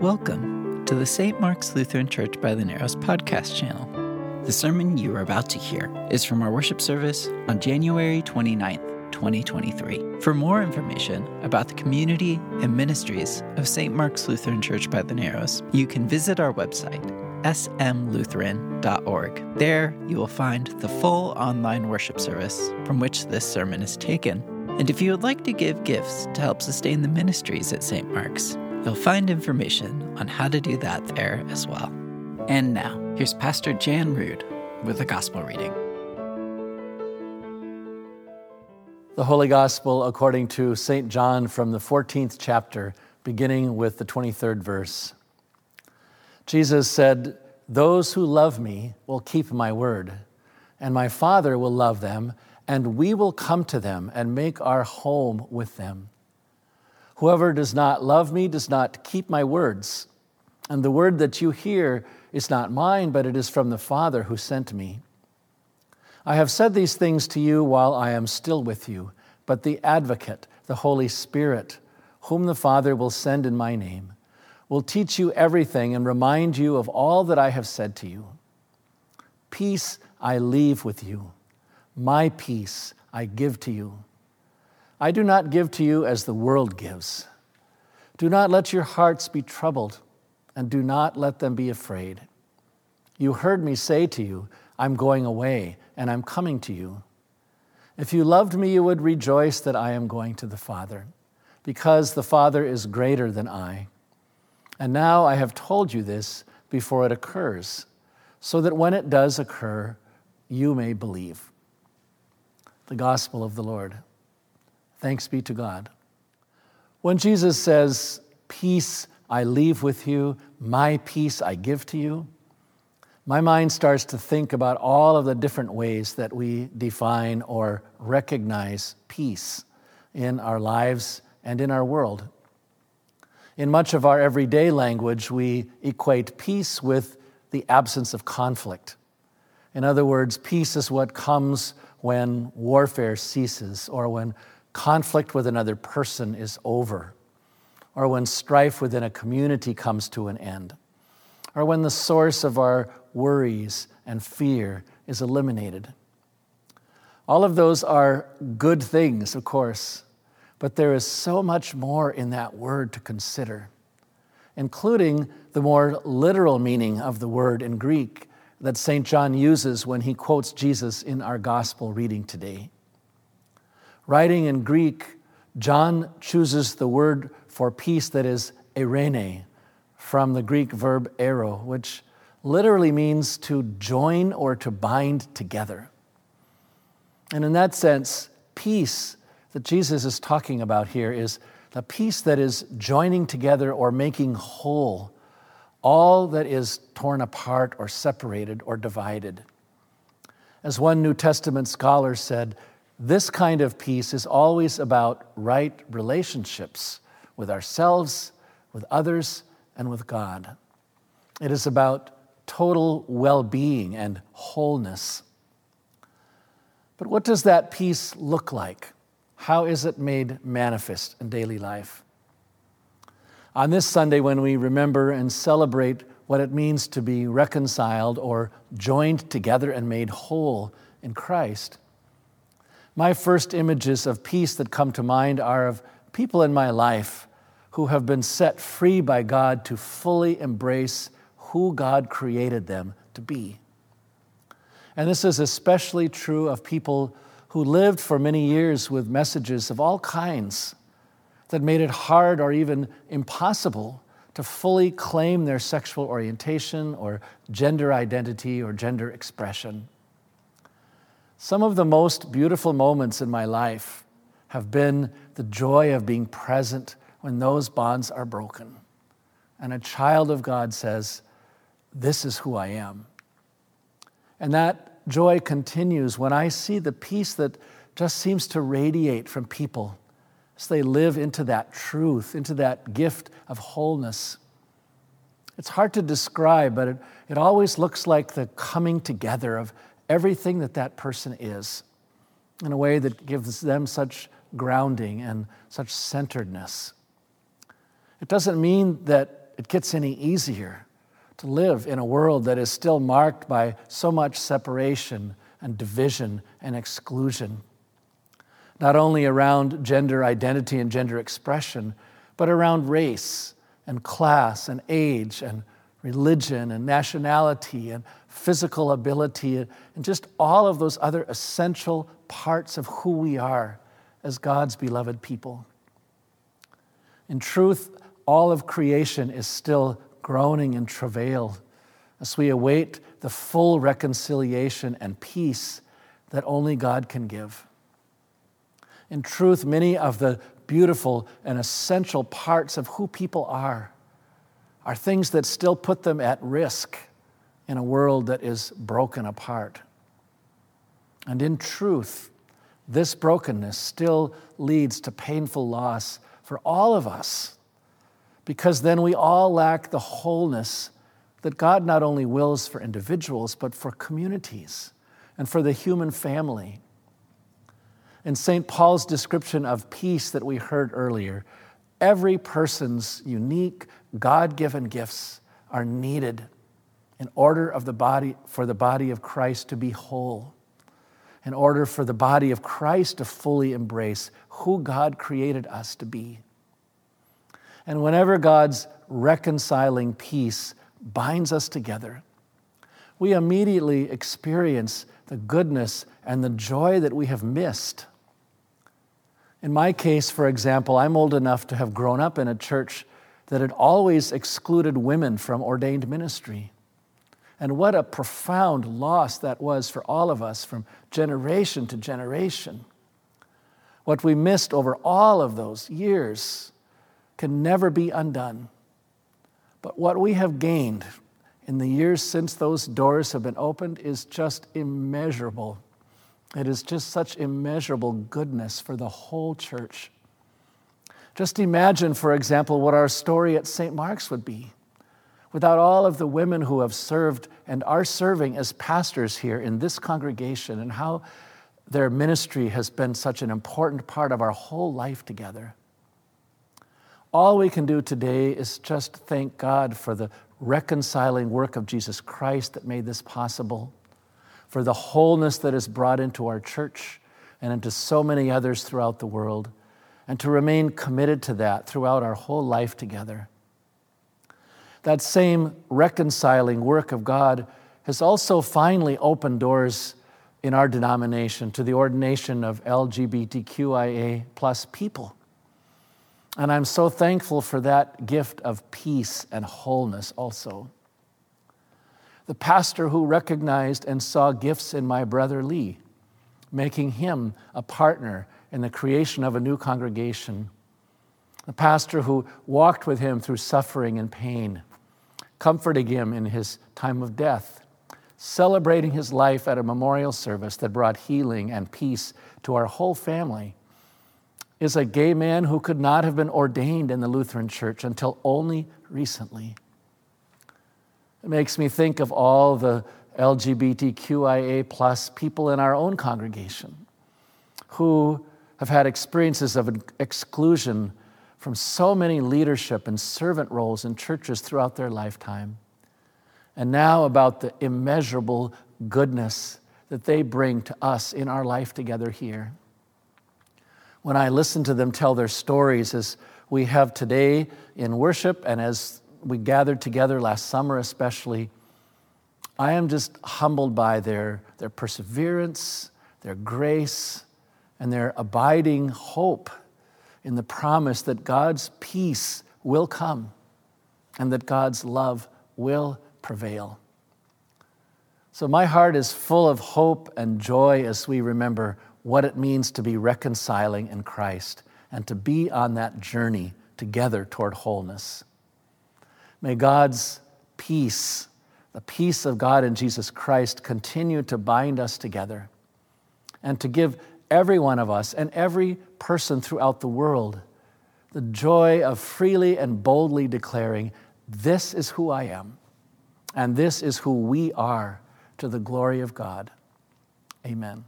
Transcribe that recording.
Welcome to the St. Mark's Lutheran Church by the Narrows podcast channel. The sermon you are about to hear is from our worship service on January 29th, 2023. For more information about the community and ministries of St. Mark's Lutheran Church by the Narrows, you can visit our website, smlutheran.org. There you will find the full online worship service from which this sermon is taken. And if you would like to give gifts to help sustain the ministries at St. Mark's, you'll find information on how to do that there as well. And now, here's Pastor Jan Rood with a Gospel reading. The Holy Gospel according to St. John from the 14th chapter, beginning with the 23rd verse. Jesus said, Those who love me will keep my word, and my Father will love them, and we will come to them and make our home with them. Whoever does not love me does not keep my words, and the word that you hear is not mine, but it is from the Father who sent me. I have said these things to you while I am still with you, but the Advocate, the Holy Spirit, whom the Father will send in my name, will teach you everything and remind you of all that I have said to you. Peace I leave with you, my peace I give to you. I do not give to you as the world gives. Do not let your hearts be troubled, and do not let them be afraid. You heard me say to you, I'm going away, and I'm coming to you. If you loved me, you would rejoice that I am going to the Father, because the Father is greater than I. And now I have told you this before it occurs, so that when it does occur, you may believe. The Gospel of the Lord. Thanks be to God. When Jesus says, Peace I leave with you, my peace I give to you, my mind starts to think about all of the different ways that we define or recognize peace in our lives and in our world. In much of our everyday language, we equate peace with the absence of conflict. In other words, peace is what comes when warfare ceases, or when conflict with another person is over, or when strife within a community comes to an end, or when the source of our worries and fear is eliminated. All of those are good things, of course, but there is so much more in that word to consider, including the more literal meaning of the word in Greek that St. John uses when he quotes Jesus in our gospel reading today. Writing in Greek, John chooses the word for peace that is eirene, from the Greek verb ero, which literally means to join or to bind together. And in that sense, peace that Jesus is talking about here is the peace that is joining together or making whole all that is torn apart or separated or divided. As one New Testament scholar said, this kind of peace is always about right relationships with ourselves, with others, and with God. It is about total well being and wholeness. But what does that peace look like? How is it made manifest in daily life? On this Sunday, when we remember and celebrate what it means to be reconciled or joined together and made whole in Christ, my first images of peace that come to mind are of people in my life who have been set free by God to fully embrace who God created them to be. And this is especially true of people who lived for many years with messages of all kinds that made it hard or even impossible to fully claim their sexual orientation or gender identity or gender expression. Some of the most beautiful moments in my life have been the joy of being present when those bonds are broken. And a child of God says, This is who I am. And that joy continues when I see the peace that just seems to radiate from people they live into that truth, into that gift of wholeness. It's hard to describe, but it, it always looks like the coming together of everything that that person is in a way that gives them such grounding and such centeredness. It doesn't mean that it gets any easier to live in a world that is still marked by so much separation and division and exclusion. Not only around gender identity and gender expression, but around race and class and age and religion and nationality and physical ability and just all of those other essential parts of who we are as God's beloved people. In truth, all of creation is still groaning in travail as we await the full reconciliation and peace that only God can give. In truth, many of the beautiful and essential parts of who people are are things that still put them at risk in a world that is broken apart. And in truth, this brokenness still leads to painful loss for all of us because then we all lack the wholeness that God not only wills for individuals, but for communities and for the human family. In St. Paul's description of peace that we heard earlier, every person's unique, God given gifts are needed in order of the body, for the body of Christ to be whole, in order for the body of Christ to fully embrace who God created us to be. And whenever God's reconciling peace binds us together, we immediately experience the goodness and the joy that we have missed. In my case, for example, I'm old enough to have grown up in a church that had always excluded women from ordained ministry. And what a profound loss that was for all of us from generation to generation. What we missed over all of those years can never be undone. But what we have gained in the years since those doors have been opened is just immeasurable. It is just such immeasurable goodness for the whole church. Just imagine, for example, what our story at St. Mark's would be without all of the women who have served and are serving as pastors here in this congregation and how their ministry has been such an important part of our whole life together. All we can do today is just thank God for the reconciling work of Jesus Christ that made this possible, for the wholeness that is brought into our church and into so many others throughout the world, and to remain committed to that throughout our whole life together. That same reconciling work of God has also finally opened doors in our denomination to the ordination of LGBTQIA plus people. And I'm so thankful for that gift of peace and wholeness also. The pastor who recognized and saw gifts in my brother Lee, making him a partner in the creation of a new congregation. The pastor who walked with him through suffering and pain, comforting him in his time of death, celebrating his life at a memorial service that brought healing and peace to our whole family is a gay man who could not have been ordained in the Lutheran Church until only recently. It makes me think of all the LGBTQIA plus people in our own congregation who have had experiences of exclusion from so many leadership and servant roles in churches throughout their lifetime. And now about the immeasurable goodness that they bring to us in our life together here when I listen to them tell their stories, as we have today in worship and as we gathered together last summer, especially, I am just humbled by their, their perseverance, their grace, and their abiding hope in the promise that God's peace will come and that God's love will prevail. So, my heart is full of hope and joy as we remember what it means to be reconciling in Christ and to be on that journey together toward wholeness. May God's peace, the peace of God in Jesus Christ, continue to bind us together and to give every one of us and every person throughout the world the joy of freely and boldly declaring, This is who I am, and this is who we are to the glory of God. Amen.